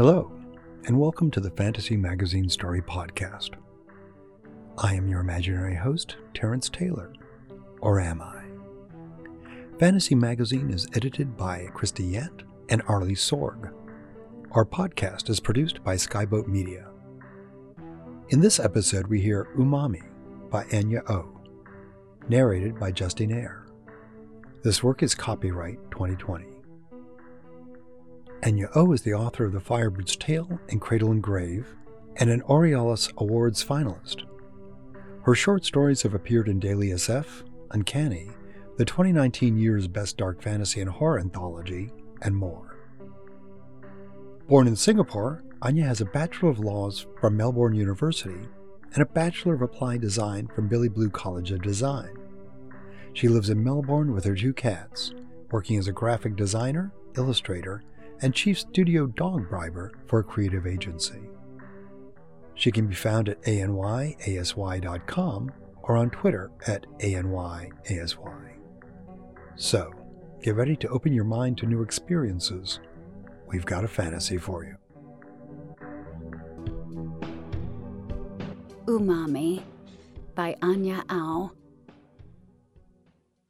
Hello, and welcome to the Fantasy Magazine Story Podcast. I am your imaginary host, Terrence Taylor. Or am I? Fantasy Magazine is edited by Christie Yant and Arley Sorg. Our podcast is produced by Skyboat Media. In this episode, we hear Umami by Anya Ow, narrated by Justine Eyre. This work is copyright 2020. Anya Ow is the author of The Firebird's Tale and Cradle and Grave, and an Aurealis Awards finalist. Her short stories have appeared in Daily SF, Uncanny, the 2019 year's Best Dark Fantasy and Horror Anthology, and more. Born in Singapore, Anya has a Bachelor of Laws from Melbourne University and a Bachelor of Applied Design from Billy Blue College of Design. She lives in Melbourne with her two cats, working as a graphic designer, illustrator, and chief studio dog briber for a creative agency. She can be found at anyaSY.com or on Twitter at ANYASY. So, get ready to open your mind to new experiences. We've got a fantasy for you. Umami by Anya Ow.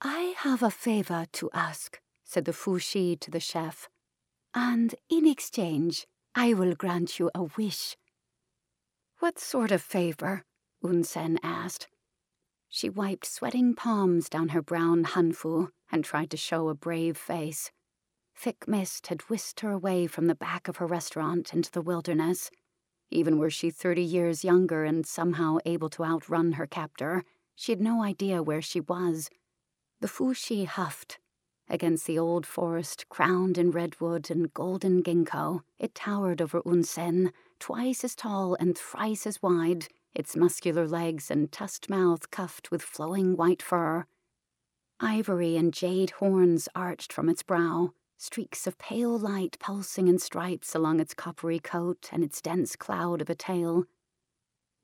I have a favor to ask, said the Fushi to the chef and in exchange, I will grant you a wish. What sort of favor? Yun San asked. She wiped sweating palms down her brown hanfu and tried to show a brave face. Thick mist had whisked her away from the back of her restaurant into the wilderness. Even were she thirty years younger and somehow able to outrun her captor, she had no idea where she was. The Fushi huffed Against the old forest, crowned in redwood and golden ginkgo, it towered over Yun San, twice as tall and thrice as wide, its muscular legs and tusked mouth cuffed with flowing white fur. Ivory and jade horns arched from its brow, streaks of pale light pulsing in stripes along its coppery coat and its dense cloud of a tail.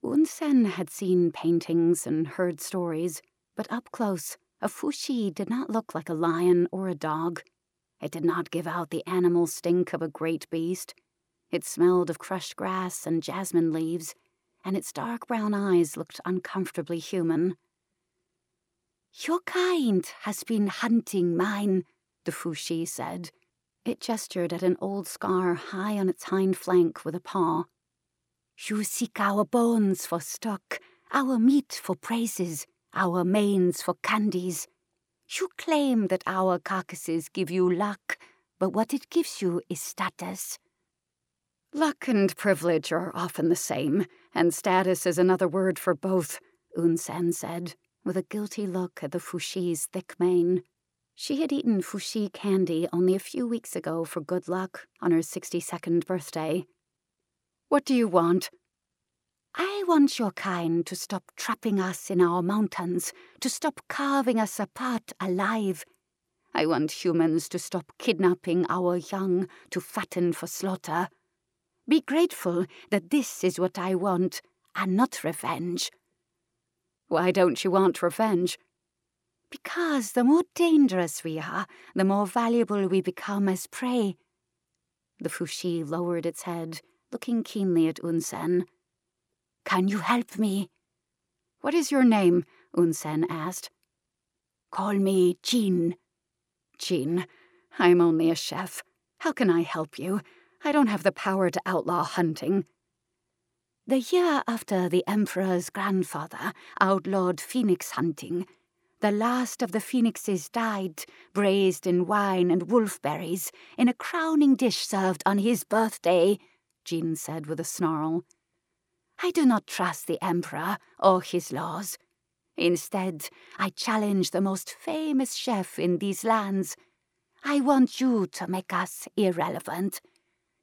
Yun San had seen paintings and heard stories, but up close, a fushi did not look like a lion or a dog. It did not give out the animal stink of a great beast. It smelled of crushed grass and jasmine leaves, and its dark brown eyes looked uncomfortably human. Your kind has been hunting mine, the fushi said. It gestured at an old scar high on its hind flank with a paw. You seek our bones for stock, our meat for braises our manes for candies. You claim that our carcasses give you luck, but what it gives you is status. Luck and privilege are often the same, and status is another word for both, Yun San said, with a guilty look at the Fushi's thick mane. She had eaten Fushi candy only a few weeks ago for good luck on her 62nd birthday. What do you want? I want your kind to stop trapping us in our mountains, to stop carving us apart alive. I want humans to stop kidnapping our young to fatten for slaughter. Be grateful that this is what I want, and not revenge. Why don't you want revenge? Because the more dangerous we are, the more valuable we become as prey. The Fushi lowered its head, looking keenly at Yun San. Can you help me? What is your name? Yun San asked. Call me Jin. Jin, I'm only a chef. How can I help you? I don't have the power to outlaw hunting. The year after the Emperor's grandfather outlawed phoenix hunting, the last of the phoenixes died, braised in wine and wolfberries, in a crowning dish served on his birthday, Jean said with a snarl. I do not trust the Emperor or his laws. Instead, I challenge the most famous chef in these lands. I want you to make us irrelevant.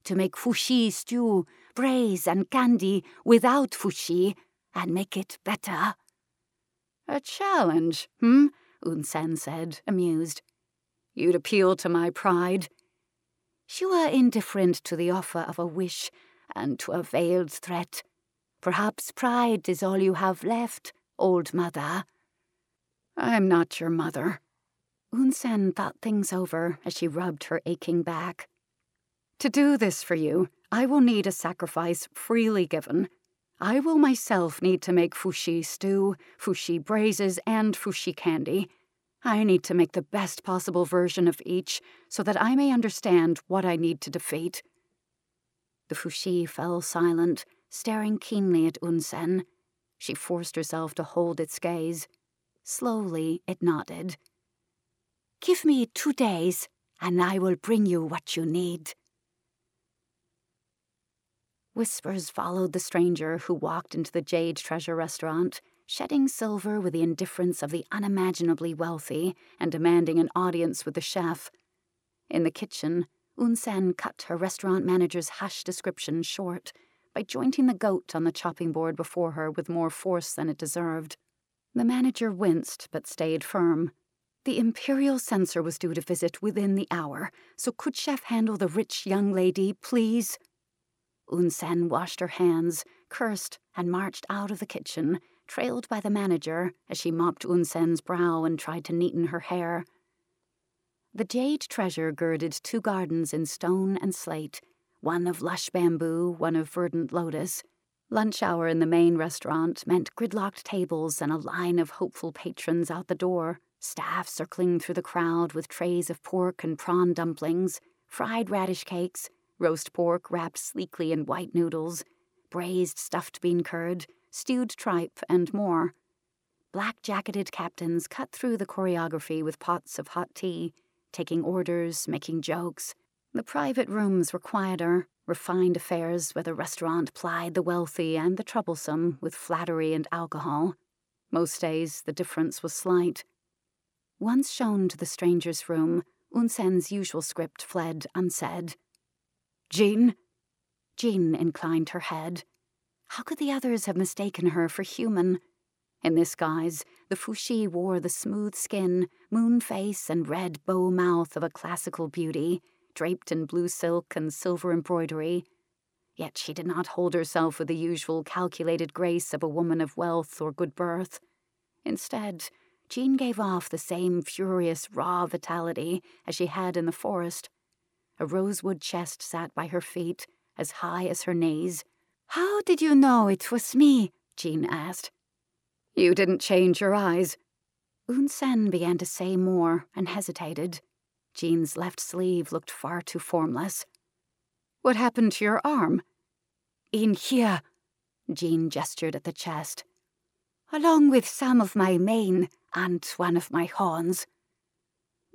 To make fushi stew, braise, and candy without fushi, and make it better. A challenge, hmm? Yun San said, amused. You'd appeal to my pride. You were indifferent to the offer of a wish and to a veiled threat. Perhaps pride is all you have left, old mother. I'm not your mother. Yun San thought things over as she rubbed her aching back. To do this for you, I will need a sacrifice freely given. I will myself need to make fushi stew, fushi braises, and fushi candy. I need to make the best possible version of each so that I may understand what I need to defeat. The fushi fell silent, staring keenly at Yun San. She forced herself to hold its gaze. Slowly, it nodded. Give me two days, and I will bring you what you need. Whispers followed the stranger who walked into the Jade Treasure restaurant, shedding silver with the indifference of the unimaginably wealthy and demanding an audience with the chef. In the kitchen, Yun San cut her restaurant manager's hushed description short by jointing the goat on the chopping board before her with more force than it deserved. The manager winced but stayed firm. The imperial censor was due to visit within the hour, so could Chef handle the rich young lady, please? Yun San washed her hands, cursed, and marched out of the kitchen, trailed by the manager as she mopped Yun San's brow and tried to neaten her hair. The jade treasure girded two gardens in stone and slate, one of lush bamboo, one of verdant lotus. Lunch hour in the main restaurant meant gridlocked tables and a line of hopeful patrons out the door, staff circling through the crowd with trays of pork and prawn dumplings, fried radish cakes, roast pork wrapped sleekly in white noodles, braised stuffed bean curd, stewed tripe, and more. Black jacketed captains cut through the choreography with pots of hot tea, taking orders, making jokes, the private rooms were quieter, refined affairs where the restaurant plied the wealthy and the troublesome with flattery and alcohol. Most days, the difference was slight. Once shown to the stranger's room, Yun San's usual script fled unsaid. Jean? Jean inclined her head. How could the others have mistaken her for human? In this guise, the Fushi wore the smooth skin, moon face, and red bow mouth of a classical beauty draped in blue silk and silver embroidery. Yet she did not hold herself with the usual calculated grace of a woman of wealth or good birth. Instead, Jean gave off the same furious, raw vitality as she had in the forest. A rosewood chest sat by her feet, as high as her knees. How did you know it was me? Jean asked. You didn't change your eyes. Yun San began to say more and hesitated. Jean's left sleeve looked far too formless. What happened to your arm? In here, Jean gestured at the chest. Along with some of my mane and one of my horns.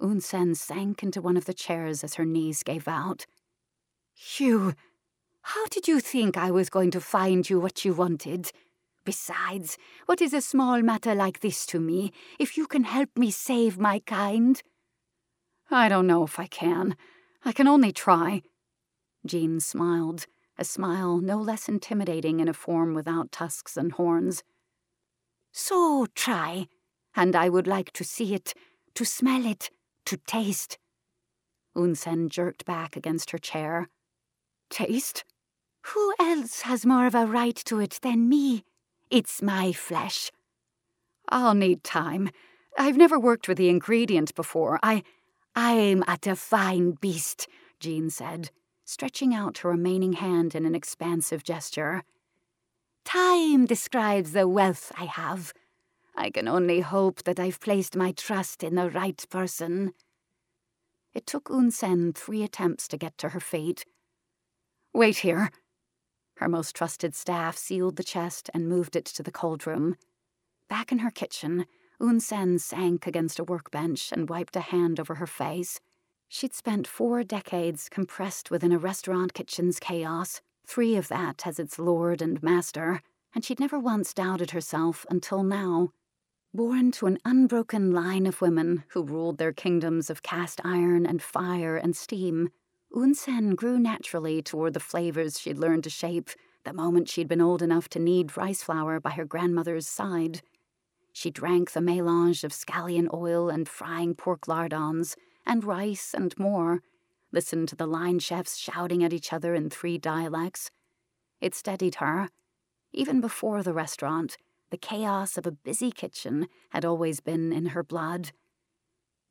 Yun San sank into one of the chairs as her knees gave out. Hugh, how did you think I was going to find you what you wanted? Besides, what is a small matter like this to me if you can help me save my kind? I don't know if I can. I can only try. Jean smiled, a smile no less intimidating in a form without tusks and horns. So try, and I would like to see it, to smell it, to taste. Yun San jerked back against her chair. Taste? Who else has more of a right to it than me? It's my flesh. I'll need time. I've never worked with the ingredient before. I. I'm at a fine beast, Jean said, stretching out her remaining hand in an expansive gesture. Time describes the wealth I have. I can only hope that I've placed my trust in the right person. It took Yun San three attempts to get to her feet. Wait here. Her most trusted staff sealed the chest and moved it to the cold room. Back in her kitchen, Yun San sank against a workbench and wiped a hand over her face. She'd spent four decades compressed within a restaurant kitchen's chaos, three of that as its lord and master, and she'd never once doubted herself until now. Born to an unbroken line of women who ruled their kingdoms of cast iron and fire and steam, Yun San grew naturally toward the flavors she'd learned to shape the moment she'd been old enough to knead rice flour by her grandmother's side. She drank the melange of scallion oil and frying pork lardons, and rice and more, listened to the line chefs shouting at each other in three dialects. It steadied her. Even before the restaurant, the chaos of a busy kitchen had always been in her blood.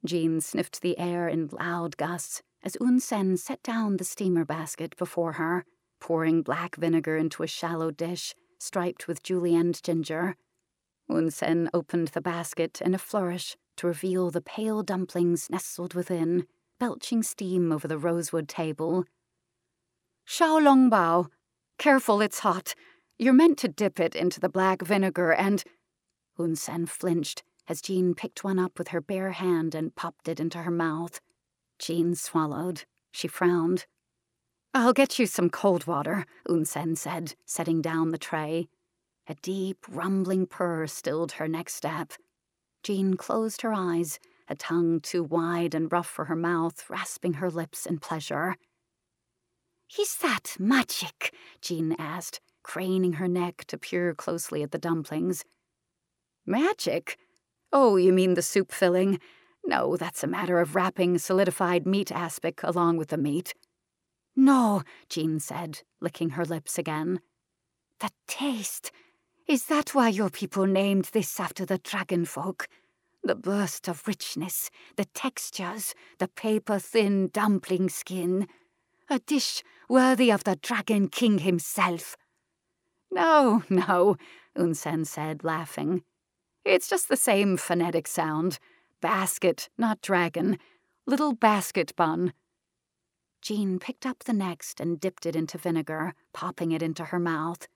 Jean sniffed the air in loud gusts as Yun San set down the steamer basket before her, pouring black vinegar into a shallow dish striped with julienne ginger. Yun San opened the basket in a flourish to reveal the pale dumplings nestled within, belching steam over the rosewood table. Xiao Long Bao, careful, it's hot. You're meant to dip it into the black vinegar and. Yun San flinched as Jean picked one up with her bare hand and popped it into her mouth. Jean swallowed. She frowned. I'll get you some cold water, Yun San said, setting down the tray. A deep, rumbling purr stilled her next step. Jean closed her eyes, a tongue too wide and rough for her mouth rasping her lips in pleasure. Is that magic? Jean asked, craning her neck to peer closely at the dumplings. Magic? Oh, you mean the soup filling? No, that's a matter of wrapping solidified meat aspic along with the meat. No, Jean said, licking her lips again. The taste. Is that why your people named this after the dragon folk? The burst of richness, the textures, the paper thin dumpling skin. A dish worthy of the dragon king himself. No, no, Yun San said, laughing. It's just the same phonetic sound. Basket, not dragon. Little basket bun. Jean picked up the next and dipped it into vinegar, popping it into her mouth.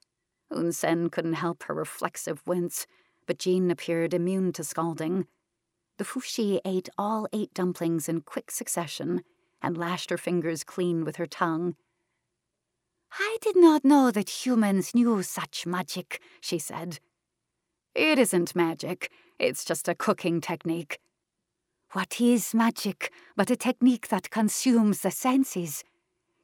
Yun San couldn't help her reflexive wince, but Jean appeared immune to scalding. The Fushi ate all eight dumplings in quick succession and lashed her fingers clean with her tongue. I did not know that humans knew such magic, she said. It isn't magic, it's just a cooking technique. What is magic but a technique that consumes the senses?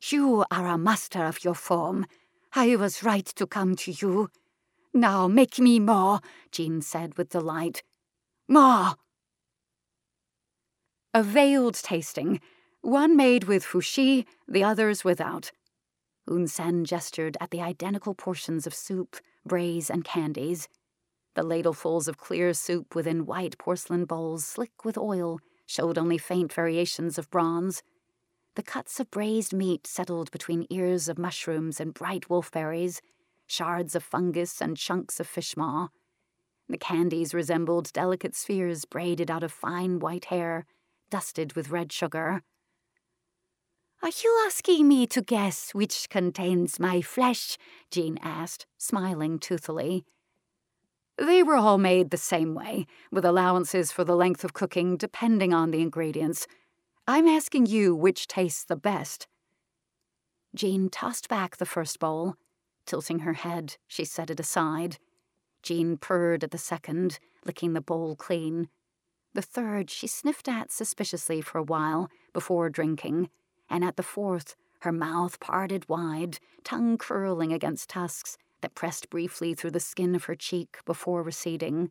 You are a master of your form, I was right to come to you. Now make me more, Jean said with delight. More! A veiled tasting, one made with fushi, the others without. Yun San gestured at the identical portions of soup, braise, and candies. The ladlefuls of clear soup within white porcelain bowls, slick with oil, showed only faint variations of bronze. The cuts of braised meat settled between ears of mushrooms and bright wolfberries, shards of fungus and chunks of fish maw. The candies resembled delicate spheres braided out of fine white hair, dusted with red sugar. Are you asking me to guess which contains my flesh? Jean asked, smiling toothily. They were all made the same way, with allowances for the length of cooking depending on the ingredients, I'm asking you which tastes the best. Jean tossed back the first bowl. Tilting her head, she set it aside. Jean purred at the second, licking the bowl clean. The third she sniffed at suspiciously for a while before drinking, and at the fourth, her mouth parted wide, tongue curling against tusks that pressed briefly through the skin of her cheek before receding.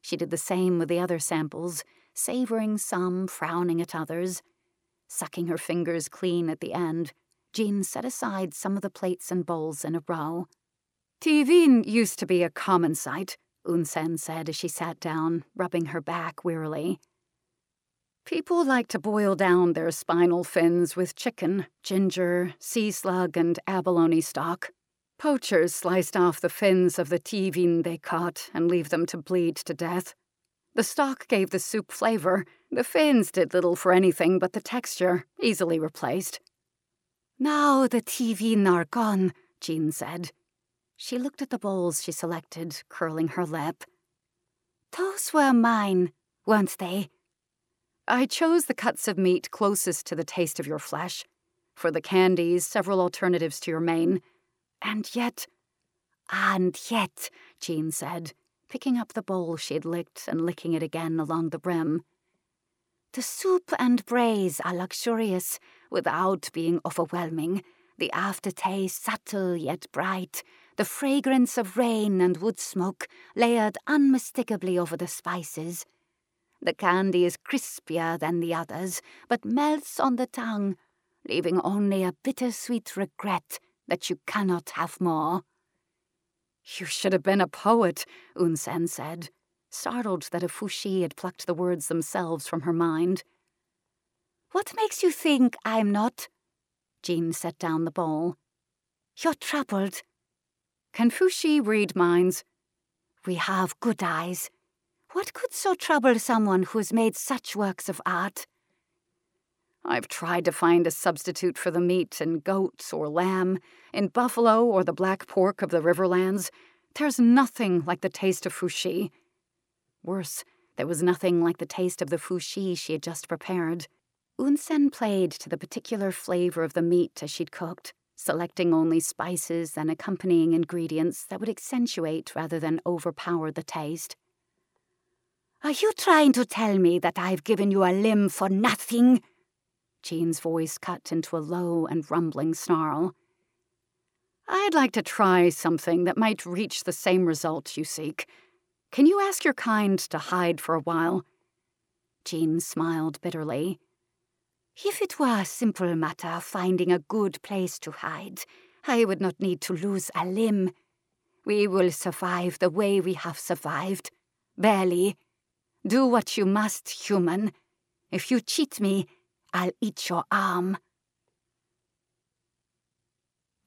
She did the same with the other samples, savoring some, frowning at others. Sucking her fingers clean at the end, Jean set aside some of the plates and bowls in a row. Tivin used to be a common sight, Yun San said as she sat down, rubbing her back wearily. People like to boil down their spinal fins with chicken, ginger, sea slug, and abalone stock. Poachers sliced off the fins of the tivin they caught and leave them to bleed to death. The stock gave the soup flavor. The fins did little for anything but the texture, easily replaced. Now the TV are Jean said. She looked at the bowls she selected, curling her lip. Those were mine, weren't they? I chose the cuts of meat closest to the taste of your flesh. For the candies, several alternatives to your main. And yet. And yet, Jean said, picking up the bowl she had licked and licking it again along the brim. The soup and braise are luxurious without being overwhelming, the aftertaste subtle yet bright, the fragrance of rain and wood smoke layered unmistakably over the spices. The candy is crispier than the others, but melts on the tongue, leaving only a bittersweet regret that you cannot have more. You should have been a poet, Yun San said, startled that a Fushi had plucked the words themselves from her mind. What makes you think I'm not? Jean set down the bowl. You're troubled. Can Fushi read minds? We have good eyes. What could so trouble someone who's made such works of art? I've tried to find a substitute for the meat in goats or lamb, in buffalo or the black pork of the riverlands. There's nothing like the taste of fushi. Worse, there was nothing like the taste of the fushi she had just prepared. Yun San played to the particular flavor of the meat as she'd cooked, selecting only spices and accompanying ingredients that would accentuate rather than overpower the taste. Are you trying to tell me that I've given you a limb for nothing? Jean's voice cut into a low and rumbling snarl. I'd like to try something that might reach the same result you seek. Can you ask your kind to hide for a while? Jean smiled bitterly. If it were a simple matter of finding a good place to hide, I would not need to lose a limb. We will survive the way we have survived. Barely. Do what you must, human. If you cheat me, I'll eat your arm.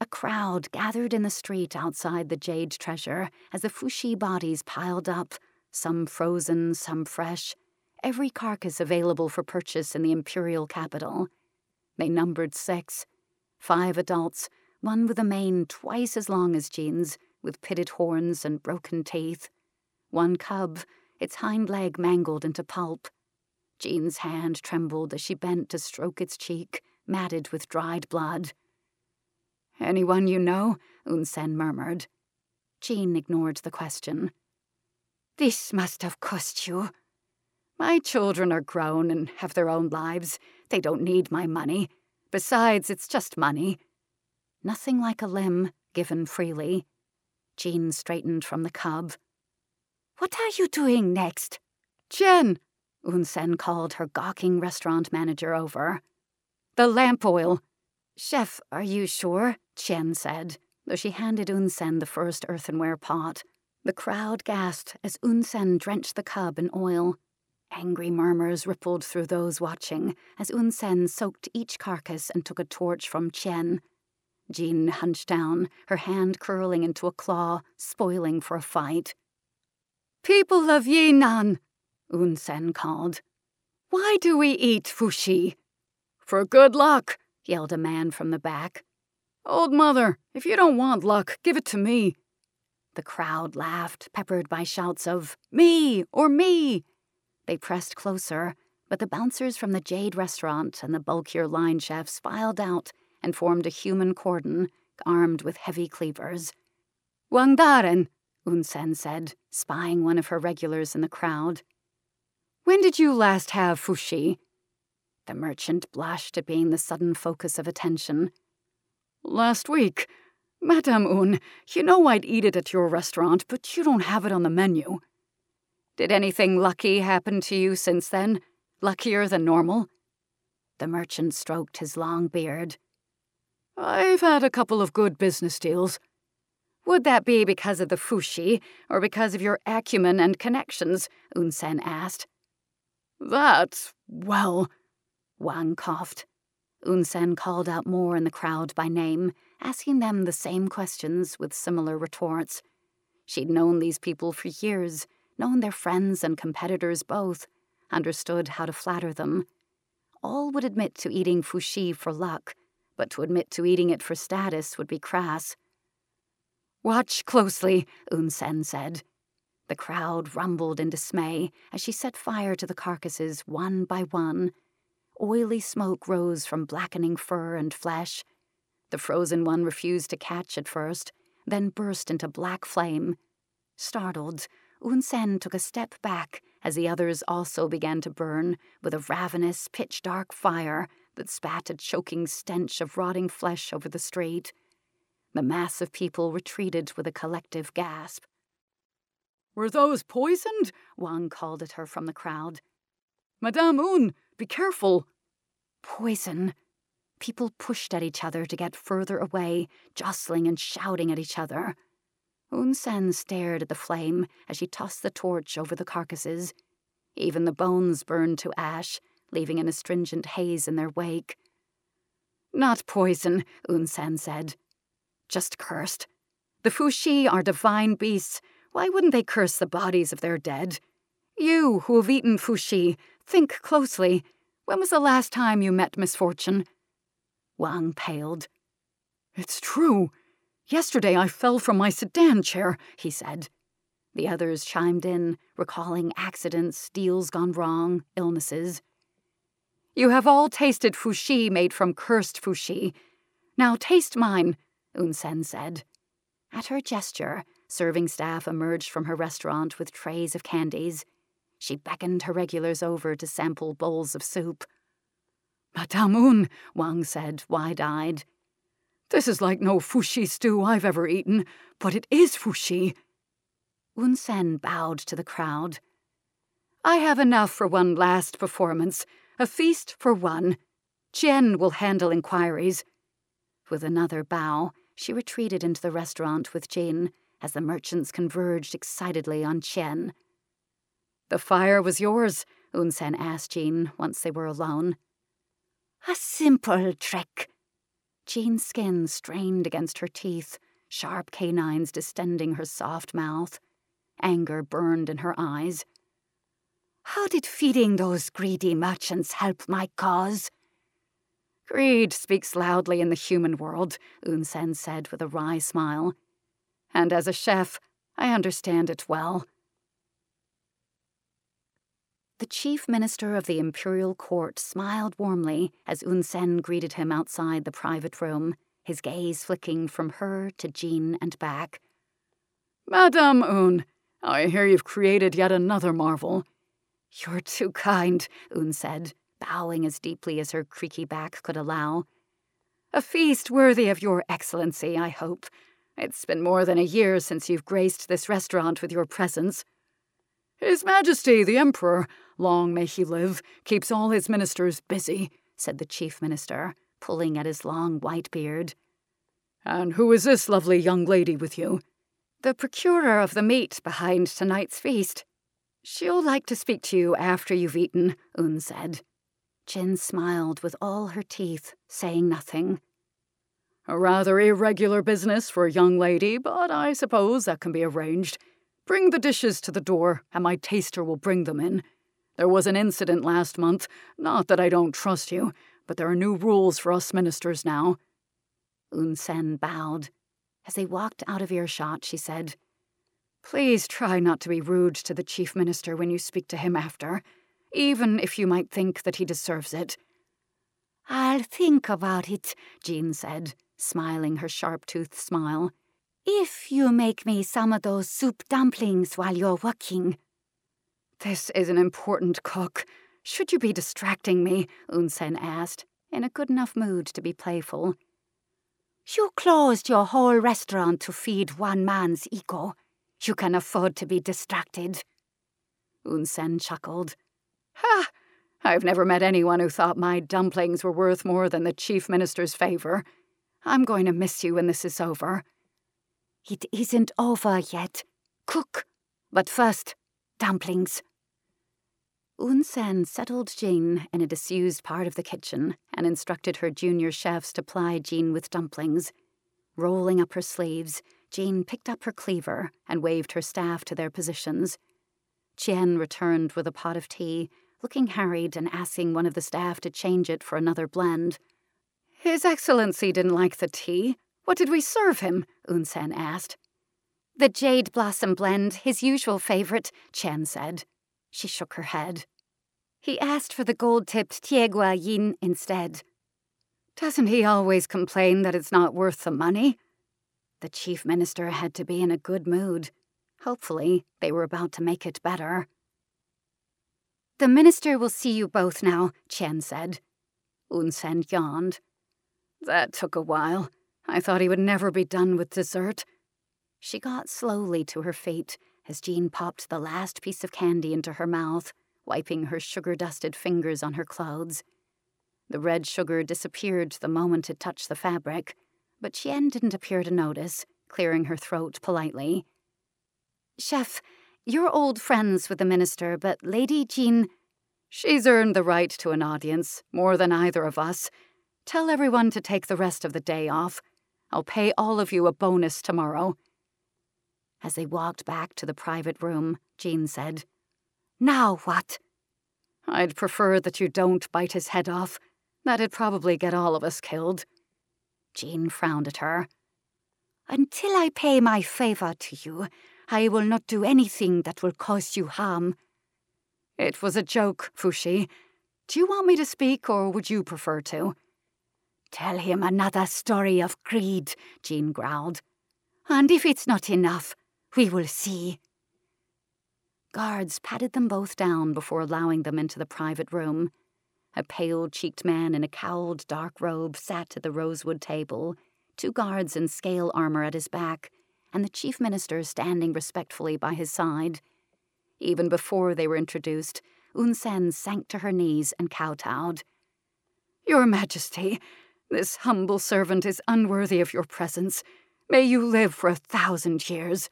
A crowd gathered in the street outside the Jade Treasure as the Fushi bodies piled up, some frozen, some fresh, every carcass available for purchase in the imperial capital. They numbered six five adults, one with a mane twice as long as Jean's, with pitted horns and broken teeth, one cub, its hind leg mangled into pulp, Jean's hand trembled as she bent to stroke its cheek, matted with dried blood. Anyone you know? Yun San murmured. Jean ignored the question. This must have cost you. My children are grown and have their own lives. They don't need my money. Besides, it's just money. Nothing like a limb, given freely. Jean straightened from the cub. What are you doing next? Jen, Yun San called her gawking restaurant manager over. The lamp oil. Chef, are you sure? Chen said, though she handed Yun San the first earthenware pot. The crowd gasped as Yun San drenched the cub in oil. Angry murmurs rippled through those watching as Yun San soaked each carcass and took a torch from Chen. Jean hunched down, her hand curling into a claw, spoiling for a fight. People of Yinan, Yun San called. Why do we eat fushi? For good luck, yelled a man from the back. Old mother, if you don't want luck, give it to me. The crowd laughed, peppered by shouts of, Me or me! They pressed closer, but the bouncers from the Jade restaurant and the bulkier line chefs filed out and formed a human cordon, armed with heavy cleavers. Wangdaren, Yun San said, spying one of her regulars in the crowd. When did you last have fushi? The merchant blushed at being the sudden focus of attention. Last week. Madame Yun, you know I'd eat it at your restaurant, but you don't have it on the menu. Did anything lucky happen to you since then? Luckier than normal? The merchant stroked his long beard. I've had a couple of good business deals. Would that be because of the fushi, or because of your acumen and connections? Yun San asked. That, well, Wang coughed. Yun San called out more in the crowd by name, asking them the same questions with similar retorts. She'd known these people for years, known their friends and competitors both, understood how to flatter them. All would admit to eating fushi for luck, but to admit to eating it for status would be crass. Watch closely, Yun San said. The crowd rumbled in dismay as she set fire to the carcasses one by one. Oily smoke rose from blackening fur and flesh. The frozen one refused to catch at first, then burst into black flame. Startled, Yun San took a step back as the others also began to burn with a ravenous, pitch dark fire that spat a choking stench of rotting flesh over the street. The mass of people retreated with a collective gasp. Were those poisoned? Wang called at her from the crowd. Madame Yun, be careful. Poison. People pushed at each other to get further away, jostling and shouting at each other. Yun San stared at the flame as she tossed the torch over the carcasses. Even the bones burned to ash, leaving an astringent haze in their wake. Not poison, Yun San said. Just cursed. The Fushi are divine beasts. Why wouldn't they curse the bodies of their dead? You, who have eaten Fushi, think closely. When was the last time you met misfortune? Wang paled. It's true. Yesterday I fell from my sedan chair, he said. The others chimed in, recalling accidents, deals gone wrong, illnesses. You have all tasted fushi made from cursed fushi. Now taste mine, Yun San said. At her gesture, serving staff emerged from her restaurant with trays of candies. She beckoned her regulars over to sample bowls of soup. Madame Yun, Wang said, wide eyed. This is like no fushi stew I've ever eaten, but it is fushi. Yun San bowed to the crowd. I have enough for one last performance, a feast for one. Chen will handle inquiries. With another bow, she retreated into the restaurant with Jin as the merchants converged excitedly on Chen. The fire was yours, Yun San asked Jean once they were alone. A simple trick. Jean's skin strained against her teeth, sharp canines distending her soft mouth. Anger burned in her eyes. How did feeding those greedy merchants help my cause? Greed speaks loudly in the human world, Yun San said with a wry smile. And as a chef, I understand it well. The chief minister of the imperial court smiled warmly as Yun San greeted him outside the private room, his gaze flicking from her to Jean and back. Madame Yun, I hear you've created yet another marvel. You're too kind, Yun said, bowing as deeply as her creaky back could allow. A feast worthy of your excellency, I hope. It's been more than a year since you've graced this restaurant with your presence. His Majesty the Emperor, long may he live, keeps all his ministers busy, said the chief minister, pulling at his long white beard. And who is this lovely young lady with you? The procurer of the meat behind tonight's feast. She'll like to speak to you after you've eaten, Yun said. Jin smiled with all her teeth, saying nothing. A rather irregular business for a young lady, but I suppose that can be arranged. Bring the dishes to the door, and my taster will bring them in. There was an incident last month. Not that I don't trust you, but there are new rules for us ministers now. Yun San bowed. As they walked out of earshot, she said, Please try not to be rude to the chief minister when you speak to him after, even if you might think that he deserves it. I'll think about it, Jean said, smiling her sharp toothed smile. If you make me some of those soup dumplings while you're working. This is an important cook. Should you be distracting me? Yun San asked, in a good enough mood to be playful. You closed your whole restaurant to feed one man's ego. You can afford to be distracted. Yun San chuckled. Ha! I've never met anyone who thought my dumplings were worth more than the chief minister's favor. I'm going to miss you when this is over. It isn't over yet. Cook. But first, dumplings. Yun San settled Jean in a disused part of the kitchen and instructed her junior chefs to ply Jean with dumplings. Rolling up her sleeves, Jean picked up her cleaver and waved her staff to their positions. Chen returned with a pot of tea, looking harried and asking one of the staff to change it for another blend. His Excellency didn't like the tea. What did we serve him? Yun San asked. The Jade Blossom blend, his usual favorite, Chen said. She shook her head. He asked for the gold tipped Tieguanyin instead. Doesn't he always complain that it's not worth the money? The chief minister had to be in a good mood. Hopefully, they were about to make it better. The minister will see you both now, Chen said. Yun San yawned. That took a while. I thought he would never be done with dessert. She got slowly to her feet as Jean popped the last piece of candy into her mouth, wiping her sugar dusted fingers on her clothes. The red sugar disappeared the moment it touched the fabric, but Chen didn't appear to notice, clearing her throat politely. Chef, you're old friends with the minister, but Lady Jean. She's earned the right to an audience, more than either of us. Tell everyone to take the rest of the day off. I'll pay all of you a bonus tomorrow. As they walked back to the private room, Jean said, Now what? I'd prefer that you don't bite his head off. That'd probably get all of us killed. Jean frowned at her. Until I pay my favor to you, I will not do anything that will cause you harm. It was a joke, Fushi. Do you want me to speak, or would you prefer to? Tell him another story of greed, Jean growled. And if it's not enough, we will see. Guards patted them both down before allowing them into the private room. A pale cheeked man in a cowled dark robe sat at the rosewood table, two guards in scale armor at his back, and the chief minister standing respectfully by his side. Even before they were introduced, Yun San sank to her knees and kowtowed. Your Majesty, this humble servant is unworthy of your presence. May you live for a thousand years.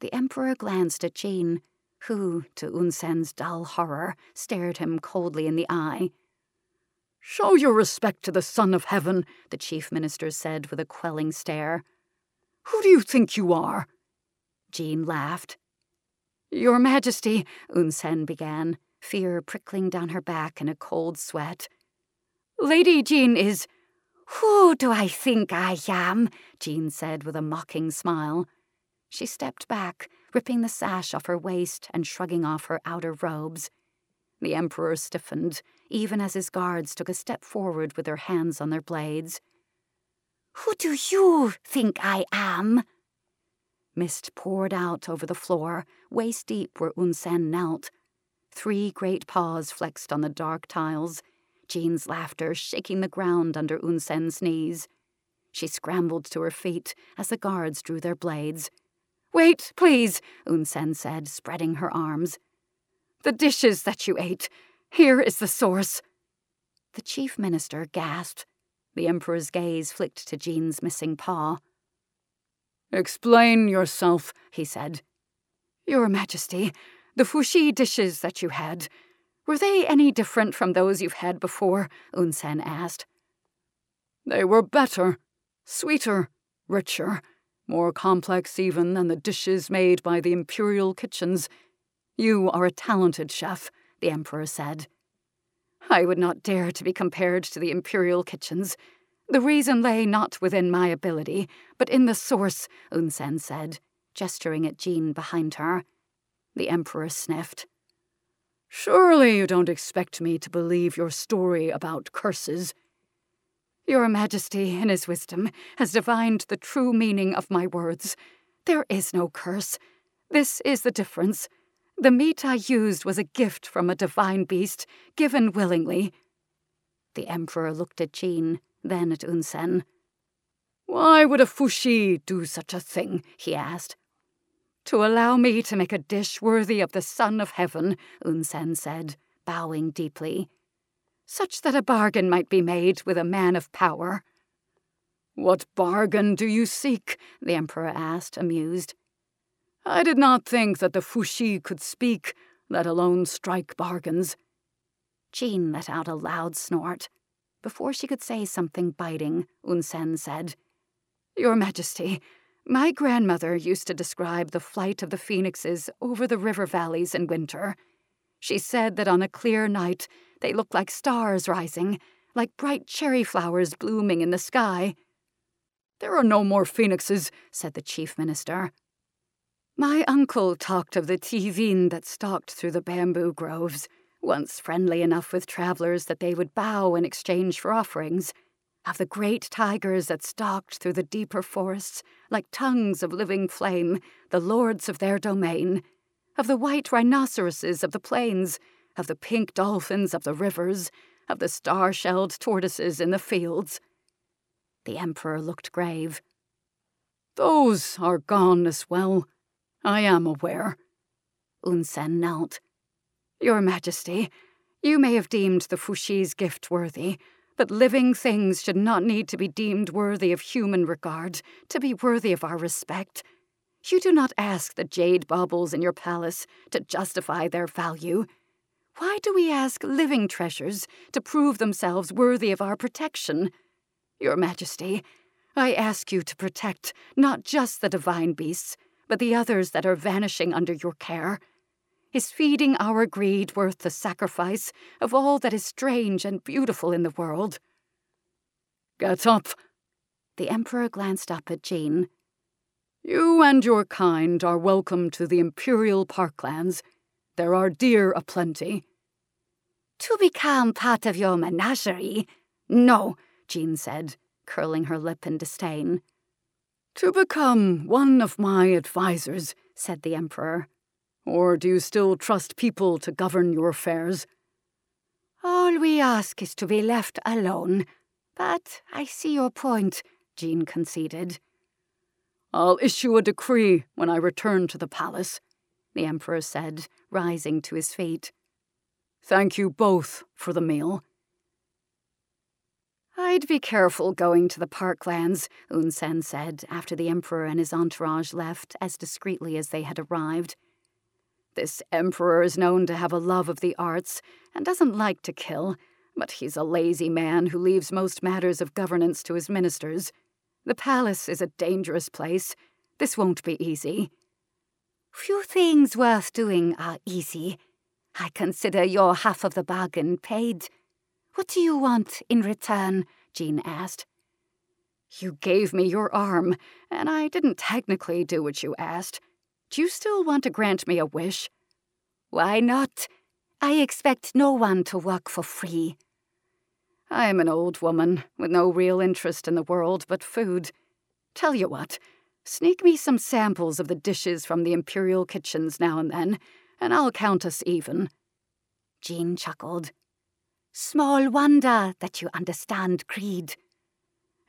The Emperor glanced at Jean, who, to Yun San's dull horror, stared him coldly in the eye. Show your respect to the Son of Heaven, the Chief Minister said with a quelling stare. Who do you think you are? Jean laughed. Your Majesty, Yun San began, fear prickling down her back in a cold sweat. Lady Jean is. Who do I think I am? Jean said with a mocking smile. She stepped back, ripping the sash off her waist and shrugging off her outer robes. The Emperor stiffened, even as his guards took a step forward with their hands on their blades. Who do you think I am? Mist poured out over the floor, waist deep where Yun San knelt. Three great paws flexed on the dark tiles, Jean's laughter shaking the ground under Yun San's knees. She scrambled to her feet as the guards drew their blades. Wait, please, Yun San said, spreading her arms. The dishes that you ate. Here is the source. The chief minister gasped. The Emperor's gaze flicked to Jean's missing paw. Explain yourself, he said. Your Majesty, the fushi dishes that you had, were they any different from those you've had before? Yun San asked. They were better, sweeter, richer, more complex even than the dishes made by the imperial kitchens. You are a talented chef, the Emperor said. I would not dare to be compared to the imperial kitchens. The reason lay not within my ability, but in the source, Yun San said, gesturing at Jean behind her. The Emperor sniffed. Surely you don't expect me to believe your story about curses. Your Majesty, in his wisdom, has divined the true meaning of my words. There is no curse. This is the difference. The meat I used was a gift from a divine beast, given willingly. The Emperor looked at Jean, then at Yun San. Why would a Fushi do such a thing? he asked. To allow me to make a dish worthy of the Son of Heaven, Yun San said, bowing deeply, such that a bargain might be made with a man of power. What bargain do you seek? the Emperor asked, amused. I did not think that the Fushi could speak, let alone strike bargains. Jean let out a loud snort. Before she could say something biting, Yun San said, Your Majesty, my grandmother used to describe the flight of the phoenixes over the river valleys in winter. She said that on a clear night they looked like stars rising, like bright cherry flowers blooming in the sky. There are no more phoenixes, said the chief minister. My uncle talked of the tivin that stalked through the bamboo groves once friendly enough with travelers that they would bow in exchange for offerings. Of the great tigers that stalked through the deeper forests like tongues of living flame, the lords of their domain, of the white rhinoceroses of the plains, of the pink dolphins of the rivers, of the star shelled tortoises in the fields. The Emperor looked grave. Those are gone as well. I am aware. Yun San knelt. Your Majesty, you may have deemed the Fushi's gift worthy, but living things should not need to be deemed worthy of human regard, to be worthy of our respect. You do not ask the jade baubles in your palace to justify their value. Why do we ask living treasures to prove themselves worthy of our protection? Your Majesty, I ask you to protect not just the divine beasts, but the others that are vanishing under your care. Is feeding our greed worth the sacrifice of all that is strange and beautiful in the world? Get up! The Emperor glanced up at Jean. You and your kind are welcome to the Imperial Parklands. There are deer aplenty. To become part of your menagerie? No, Jean said, curling her lip in disdain. To become one of my advisers, said the Emperor. Or do you still trust people to govern your affairs? All we ask is to be left alone. But I see your point, Jean conceded. I'll issue a decree when I return to the palace, the Emperor said, rising to his feet. Thank you both for the meal. I'd be careful going to the parklands, Yun San said after the Emperor and his entourage left as discreetly as they had arrived. This Emperor is known to have a love of the arts and doesn't like to kill, but he's a lazy man who leaves most matters of governance to his ministers. The palace is a dangerous place. This won't be easy. Few things worth doing are easy. I consider your half of the bargain paid. What do you want in return? Jean asked. You gave me your arm, and I didn't technically do what you asked. Do you still want to grant me a wish? Why not? I expect no one to work for free. I'm an old woman with no real interest in the world but food. Tell you what, sneak me some samples of the dishes from the imperial kitchens now and then, and I'll count us even. Jean chuckled. Small wonder that you understand creed.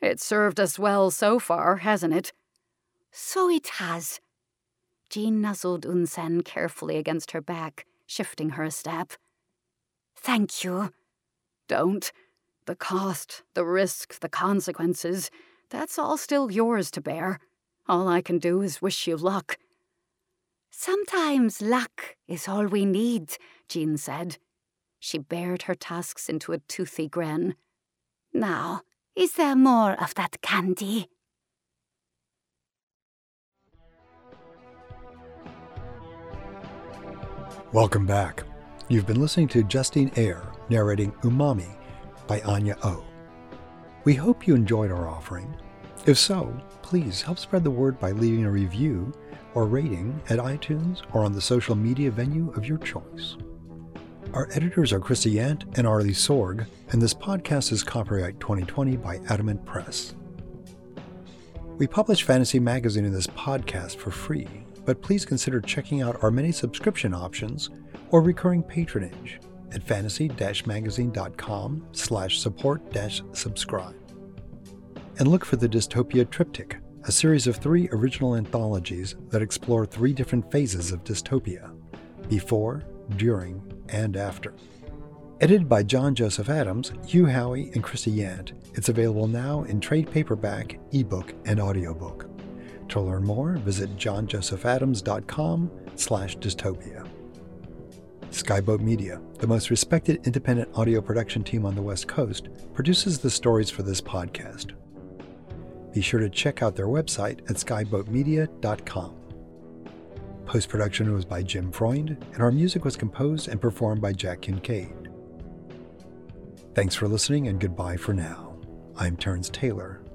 It served us well so far, hasn't it? So it has. Jean nuzzled Yun San carefully against her back, shifting her a step. Thank you. Don't. The cost, the risk, the consequences, that's all still yours to bear. All I can do is wish you luck. Sometimes luck is all we need, Jean said. She bared her tusks into a toothy grin. Now, is there more of that candy? Welcome back. You've been listening to Justine Eyre narrating Umami by Anya Ow. We hope you enjoyed our offering. If so, please help spread the word by leaving a review or rating at iTunes or on the social media venue of your choice. Our editors are Christie Yant and Arley Sorg, and this podcast is copyright 2020 by Adamant Press. We publish Fantasy Magazine in this podcast for free, but please consider checking out our many subscription options or recurring patronage at fantasy-magazine.com slash support-subscribe. And look for the Dystopia Triptych, a series of three original anthologies that explore three different phases of dystopia before, during, and after. Edited by John Joseph Adams, Hugh Howey, and Christie Yant, it's available now in trade paperback, ebook, and audiobook. To learn more, visit johnjosephadams.com slash dystopia. Skyboat Media, the most respected independent audio production team on the West Coast, produces the stories for this podcast. Be sure to check out their website at skyboatmedia.com. Post production was by Jim Freund, and our music was composed and performed by Jack Kincaid. Thanks for listening, and goodbye for now. I'm Terence Taylor,